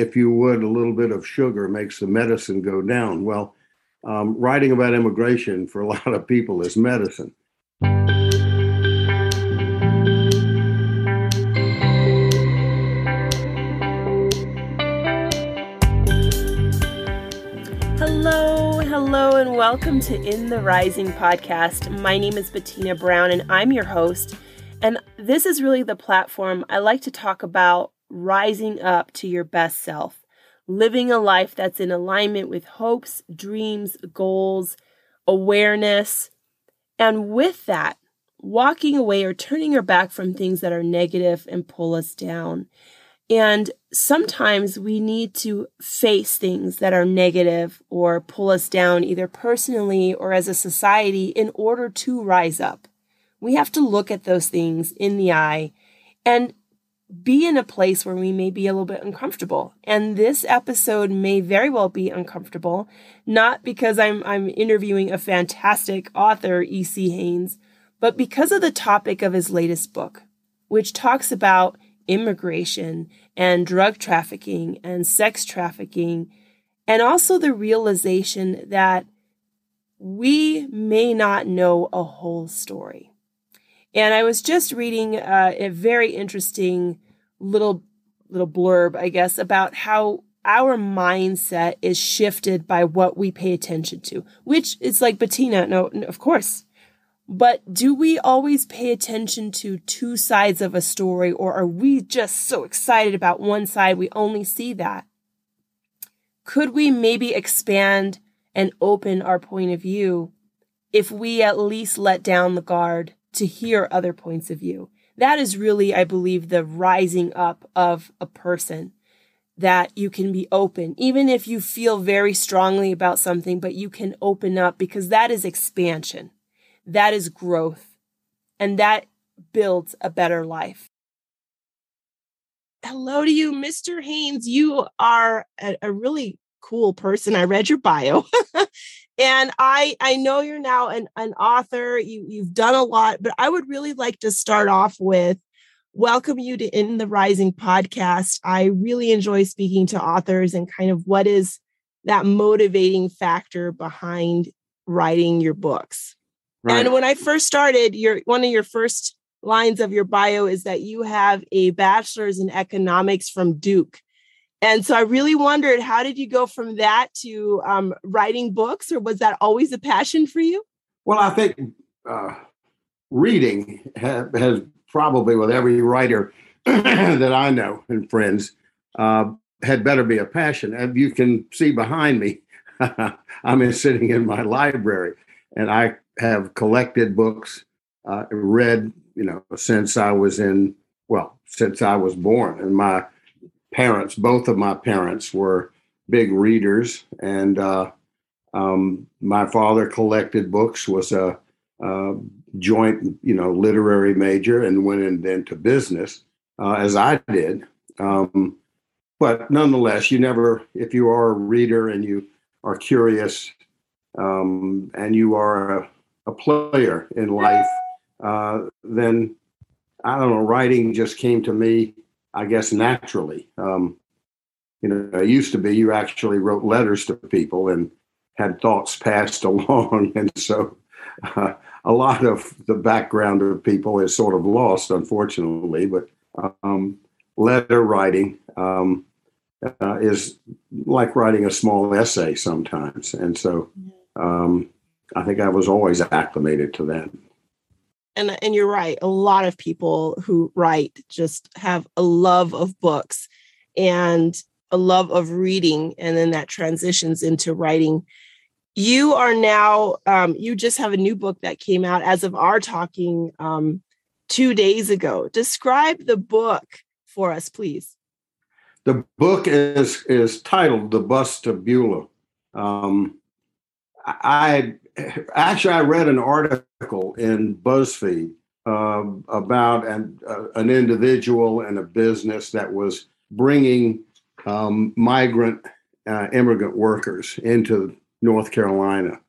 if you would, a little bit of sugar makes the medicine go down. Well, um, writing about immigration for a lot of people is medicine. Hello, hello, and welcome to In the Rising podcast. My name is Bettina Brown, and I'm your host. And this is really the platform I like to talk about rising up to your best self, living a life that's in alignment with hopes, dreams, goals, awareness. And with that, walking away or turning your back from things that are negative and pull us down. And sometimes we need to face things that are negative or pull us down, either personally or as a society, in order to rise up. We have to look at those things in the eye and be in a place where we may be a little bit uncomfortable. And this episode may very well be uncomfortable, not because I'm I'm interviewing a fantastic author, E.C. Hanes, but because of the topic of his latest book, which talks about immigration and drug trafficking and sex trafficking, and also the realization that we may not know a whole story. And I was just reading uh, a very interesting little little blurb, I guess, about how our mindset is shifted by what we pay attention to, which is like Bettina. No, of course. But do we always pay attention to two sides of a story, or are we just so excited about one side we only see that? Could we maybe expand and open our point of view if we at least let down the guard to hear other points of view. That is really, I believe, the rising up of a person that you can be open, even if you feel very strongly about something, but you can open up because that is expansion, that is growth, and that builds a better life. Hello to you, Mr. Hanes. You are a, a really cool person. I read your bio and i i know you're now an, an author you you've done a lot but i would really like to start off with welcome you to in the rising podcast. I really enjoy speaking to authors and kind of what is that motivating factor behind writing your books. Right. and when i first started your one of your first lines of your bio is that you have a bachelor's in economics from duke and so I really wondered how did you go from that to um, writing books, or was that always a passion for you? Well, I think uh, reading has probably, with every writer that I know and friends, uh, had better be a passion. And you can see behind me, I'm sitting in my library, and I have collected books, uh, read, you know, since I was in, well, since I was born. And my parents, both of my parents were big readers, and uh, um, my father collected books, was a, a, joint, you know, literary major, and went in, into business uh, as I did. Um, but nonetheless, you never, if you are a reader and you are curious, um, and you are a, a player in life, uh, then I don't know, writing just came to me I guess, naturally. Um, you know, it used to be you actually wrote letters to people and had thoughts passed along. And so uh, a lot of the background of people is sort of lost, unfortunately. But um, letter writing um, uh, is like writing a small essay sometimes. And so um, I think I was always acclimated to that and and you're right a lot of people who write just have a love of books and a love of reading and then that transitions into writing. You are now um, you just have a new book that came out as of our talking um, two days ago. Describe the book for us please. The book is is titled the bus to beulah. Um, i actually i read an article in BuzzFeed uh, about an, uh, an individual and a business that was bringing um, migrant uh, immigrant workers into North Carolina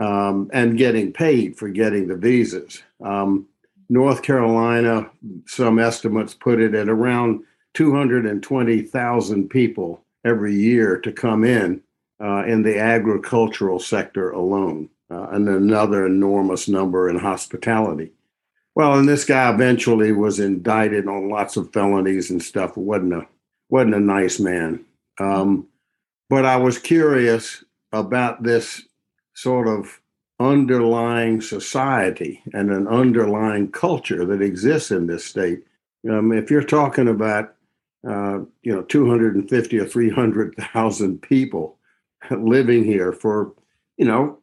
um, and getting paid for getting the visas. Um, North Carolina, some estimates put it at around 220,000 people every year to come in uh, in the agricultural sector alone, uh, and another enormous number in hospitality. Well, and this guy eventually was indicted on lots of felonies and stuff. wasn't a wasn't a nice man. Um, but I was curious about this sort of underlying society and an underlying culture that exists in this state. Um, if you're talking about, uh, you know, 250 or 300,000 people living here for, you know,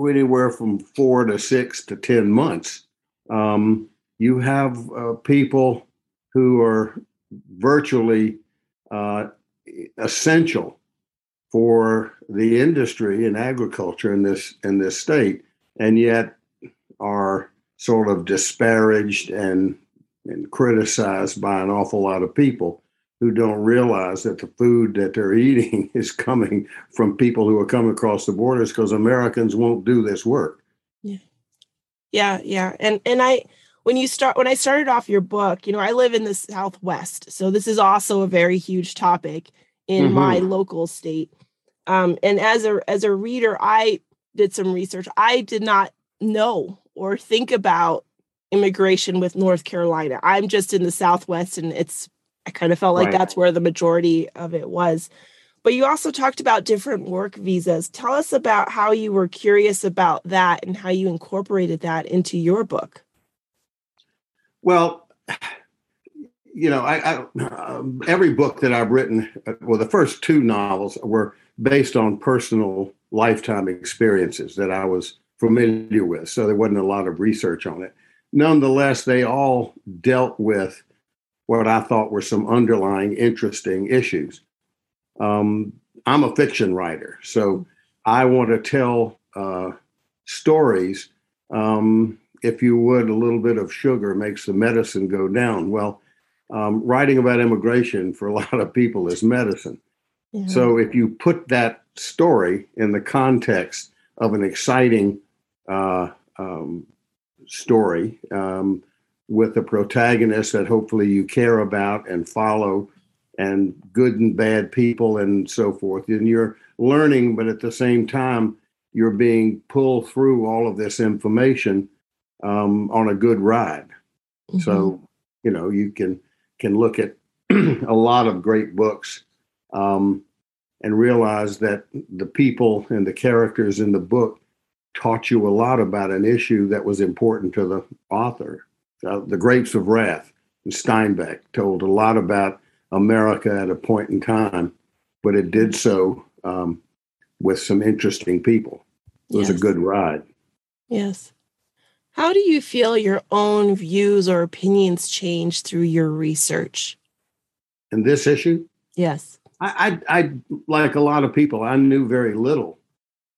anywhere from four to six to 10 months, um, you have uh, people who are virtually uh, essential for the industry and agriculture in this in this state, and yet are sort of disparaged and and criticized by an awful lot of people who don't realize that the food that they're eating is coming from people who are coming across the borders because Americans won't do this work. Yeah. Yeah, yeah. And and I when you start when I started off your book, you know, I live in the southwest. So this is also a very huge topic in mm-hmm. my local state. Um, and as a as a reader, I did some research. I did not know or think about immigration with North Carolina. I'm just in the Southwest, and it's I kind of felt like right. that's where the majority of it was. But you also talked about different work visas. Tell us about how you were curious about that and how you incorporated that into your book. Well, you know, I, I um, every book that I've written, uh, well, the first two novels were based on personal lifetime experiences that I was familiar with. So there wasn't a lot of research on it. Nonetheless, they all dealt with what I thought were some underlying interesting issues. Um, I'm a fiction writer, so I want to tell uh, stories. Um, if you would, a little bit of sugar makes the medicine go down. Well, um, writing about immigration for a lot of people is medicine. So if you put that story in the context of an exciting uh, um, story um, with a protagonist that hopefully you care about and follow, and good and bad people and so forth, and you're learning, but at the same time, you're being pulled through all of this information um, on a good ride. Mm-hmm. So you know you can can look at a lot of great books um, and realize that the people and the characters in the book taught you a lot about an issue that was important to the author. Uh, the Grapes of Wrath and Steinbeck told a lot about America at a point in time, but it did so um, with some interesting people. It was yes. a good ride. Yes. How do you feel your own views or opinions change through your research? In this issue? Yes. I, I, I like a lot of people, I knew very little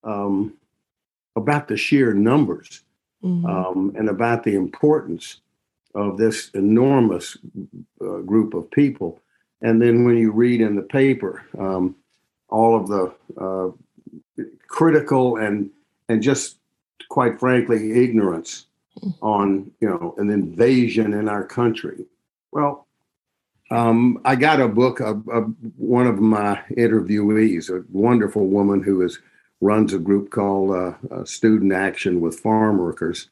um, about the sheer numbers mm-hmm. um, and about the importance of this enormous uh, group of people. And then when you read in the paper um, all of the uh, critical and and just quite frankly ignorance on you know an invasion in our country. Well, um, I got a book. of one of my interviewees, a wonderful woman who is runs a group called uh, uh, Student Action with Farm Workers,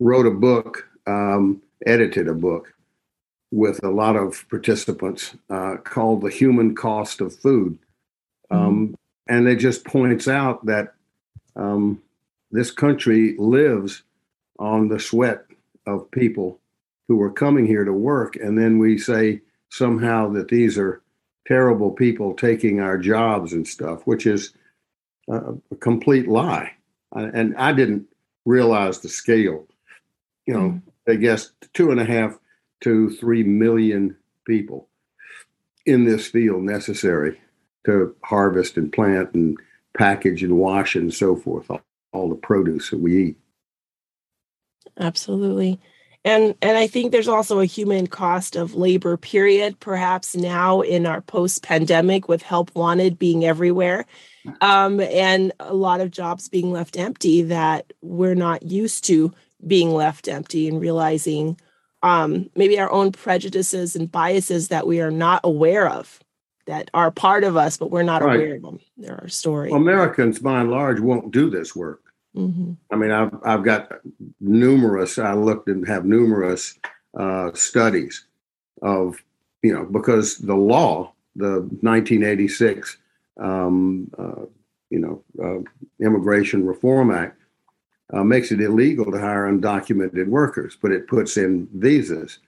wrote a book, um, edited a book with a lot of participants uh, called "The Human Cost of Food," um, mm-hmm. and it just points out that um, this country lives on the sweat of people who are coming here to work, and then we say somehow that these are terrible people taking our jobs and stuff, which is a, a complete lie. And I didn't realize the scale. You know, mm. I guess two and a half to three million people in this field necessary to harvest and plant and package and wash and so forth, all, all the produce that we eat. Absolutely. And and i think there's also a human cost of labor period perhaps now in our post pandemic with help wanted being everywhere. Um, and a lot of jobs being left empty that we're not used to being left empty and realizing um, maybe our own prejudices and biases that we are not aware of that are part of us, but we're not right. aware of them. There are stories. Well, Americans, by and large, won't do this work. Mm-hmm. I mean, I've I've got numerous. I looked and have numerous uh, studies of you know because the law, the 1986, um, uh, you know, uh, Immigration Reform Act uh, makes it illegal to hire undocumented workers, but it puts in visas.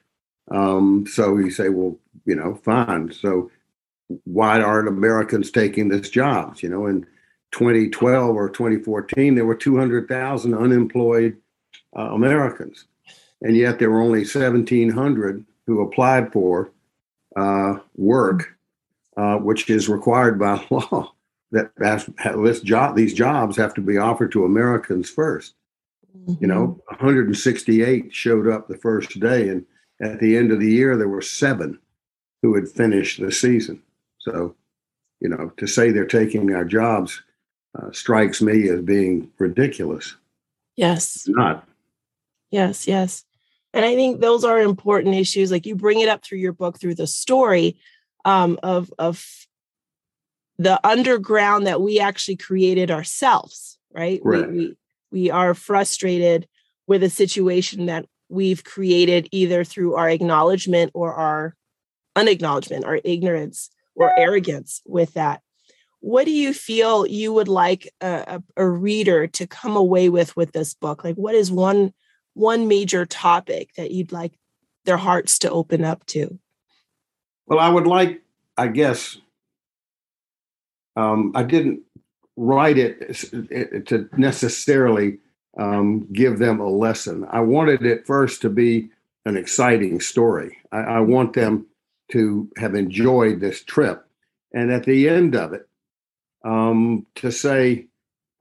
Um, so you say, well, you know, fine. So why aren't Americans taking this jobs? You know, in 2012 or 2014, there were 200,000 unemployed uh, Americans, and yet there were only 1,700 who applied for uh, work, uh, which is required by law. That this job, these jobs have to be offered to Americans 1st mm-hmm. You know, 168 showed up the first day, and at the end of the year, there were seven who had finished the season. So, you know, to say they're taking our jobs uh, strikes me as being ridiculous. Yes. It's not. Yes, yes. And I think those are important issues. Like you bring it up through your book, through the story um, of of the underground that we actually created ourselves, right? right. We, we we are frustrated with a situation that we've created either through our acknowledgement or our unacknowledgement, our ignorance or arrogance with that. What do you feel you would like a, a, a reader to come away with with this book? Like, what is one one major topic that you'd like their hearts to open up to? Well, I would like, I guess, um, I didn't write it to necessarily um, give them a lesson. I wanted it first to be an exciting story. I, I want them to have enjoyed this trip. And at the end of it, um, to say,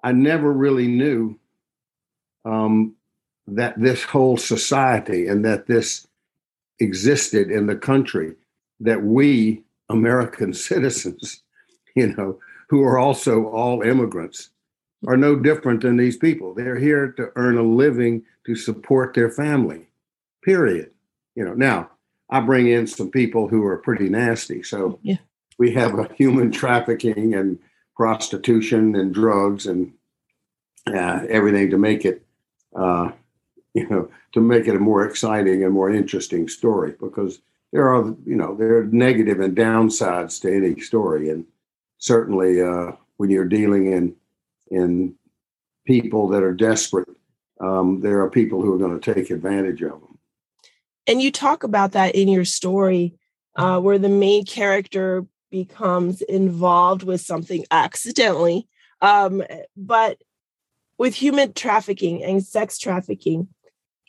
I never really knew um, that this whole society and that this existed in the country, that we, American citizens, you know, who are also all immigrants, are no different than these people. They're here to earn a living to support their family, period. You know, now I bring in some people who are pretty nasty. So yeah. we have a human trafficking and prostitution and drugs and uh, everything to make it, uh, you know, to make it a more exciting and more interesting story because there are, you know, there are negative and downsides to any story. And certainly uh, when you're dealing in, in people that are desperate, um, there are people who are going to take advantage of them and you talk about that in your story uh, where the main character becomes involved with something accidentally um, but with human trafficking and sex trafficking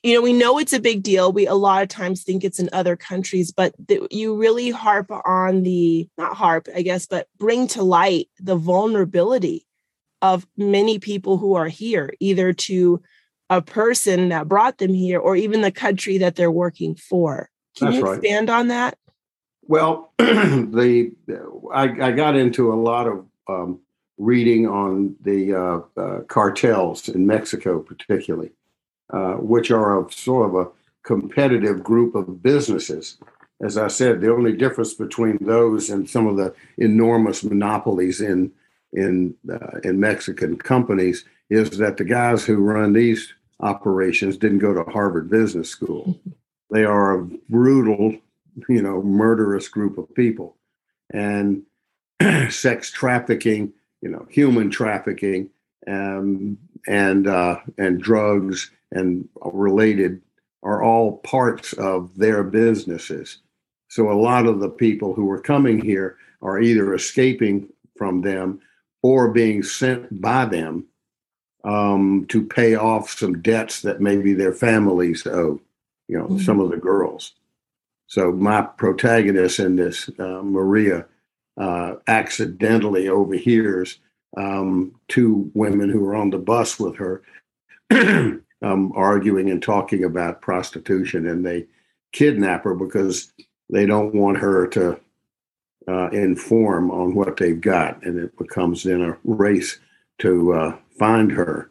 you know we know it's a big deal we a lot of times think it's in other countries but the, you really harp on the not harp i guess but bring to light the vulnerability of many people who are here either to a person that brought them here or even the country that they're working for. Can That's you expand right. on that? Well, the I, I, got into a lot of um, reading on the uh, uh, cartels in Mexico, particularly, uh, which are a sort of a competitive group of businesses. As I said, the only difference between those and some of the enormous monopolies in in uh, in Mexican companies is that the guys who run these operations didn't go to Harvard Business School. They are a brutal, you know, murderous group of people. And sex trafficking, you know, human trafficking, um, and uh, and drugs and related are all parts of their businesses. So a lot of the people who are coming here are either escaping from them or being sent by them um, to pay off some debts that maybe their families owe, you know, mm-hmm. some of the girls. So my protagonist in this, uh, Maria, uh, accidentally overhears um, two women who are on the bus with her um, arguing and talking about prostitution, and they kidnap her because they don't want her to uh, inform on what they've got, and it becomes then a race to uh, find her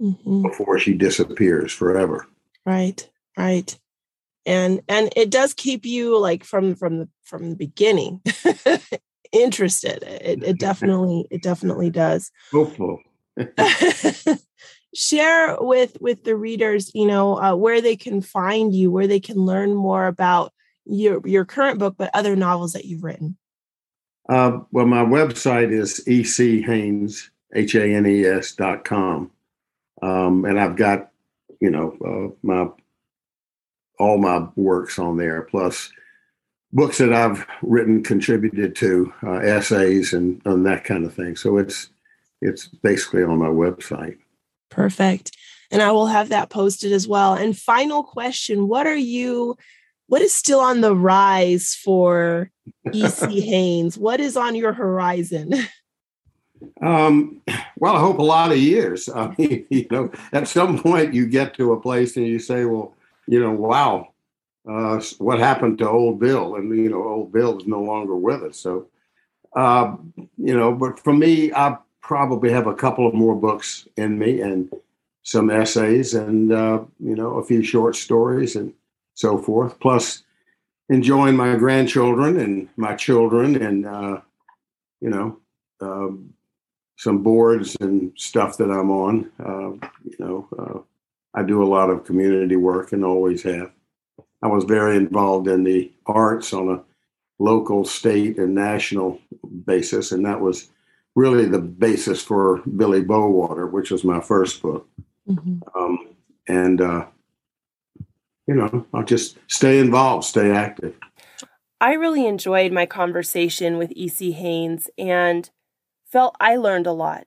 mm-hmm. before she disappears forever. Right, right. and and it does keep you like from from the from the beginning interested it, it definitely it definitely does hopeful share with with the readers you know uh, where they can find you where they can learn more about your your current book but other novels that you've written. Uh, well my website is echanes h-a-n-e-s dot com. Um, and i've got you know uh, my all my works on there plus books that i've written contributed to uh, essays and, and that kind of thing. So it's it's basically on my website Perfect. And I will have that posted as well. And final question What are you, what is still on the rise for EC Hanes? What is on your horizon? Um, well, I hope a lot of years. I mean, you know, at some point you get to a place and you say, well, you know, wow, uh, what happened to old Bill? And, you know, old Bill is no longer with us. So, uh, you know, but for me, I probably have a couple of more books in me and some essays and uh, you know a few short stories and so forth plus enjoying my grandchildren and my children and uh, you know um, some boards and stuff that i'm on uh, you know uh, i do a lot of community work and always have. I was very involved in the arts on a local state and national basis and that was really the basis for Billy Bowater, which was my first book. Mm-hmm. Um, and, uh, you know, I'll just stay involved, stay active. I really enjoyed my conversation with E.C. Hanes and felt I learned a lot.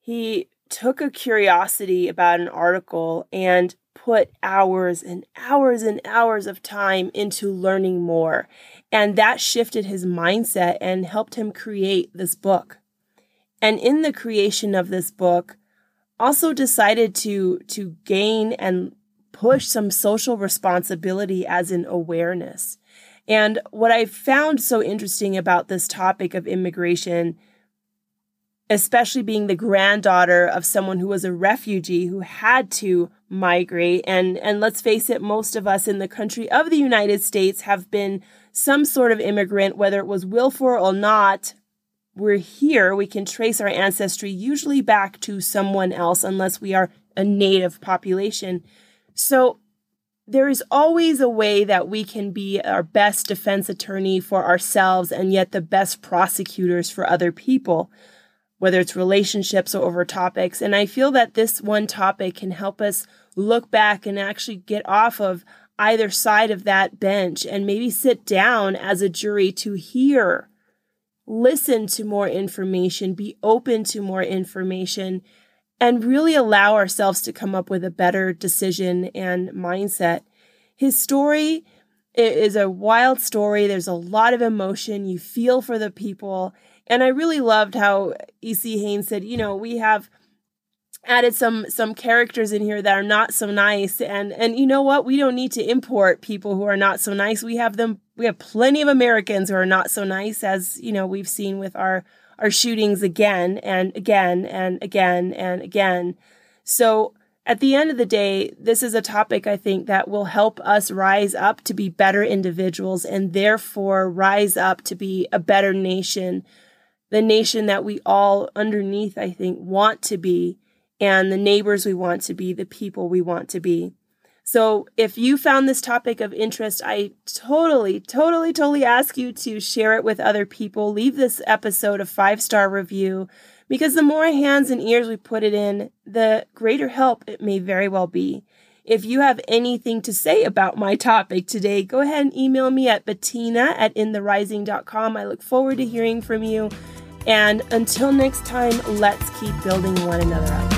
He took a curiosity about an article and put hours and hours and hours of time into learning more. And that shifted his mindset and helped him create this book and in the creation of this book also decided to to gain and push some social responsibility as an awareness. And what I found so interesting about this topic of immigration, especially being the granddaughter of someone who was a refugee who had to migrate, and, and let's face it, most of us in the country of the United States have been some sort of immigrant, whether it was willful or not, we're here, we can trace our ancestry usually back to someone else unless we are a native population. So there is always a way that we can be our best defense attorney for ourselves and yet the best prosecutors for other people, whether it's relationships or over topics. And I feel that this one topic can help us look back and actually get off of either side of that bench and maybe sit down as a jury to hear listen to more information, be open to more information, and really allow ourselves to come up with a better decision and mindset. His story is a wild story. There's a lot of emotion. You feel for the people. And I really loved how E.C. Hanes said, you know, we have added some some characters in here that are not so nice and and you know what we don't need to import people who are not so nice we have them we have plenty of americans who are not so nice as you know we've seen with our our shootings again and again and again and again so at the end of the day this is a topic i think that will help us rise up to be better individuals and therefore rise up to be a better nation the nation that we all underneath i think want to be and the neighbors we want to be, the people we want to be. So, if you found this topic of interest, I totally, totally, totally ask you to share it with other people. Leave this episode a five star review because the more hands and ears we put it in, the greater help it may very well be. If you have anything to say about my topic today, go ahead and email me at bettina at intherising.com. I look forward to hearing from you. And until next time, let's keep building one another up.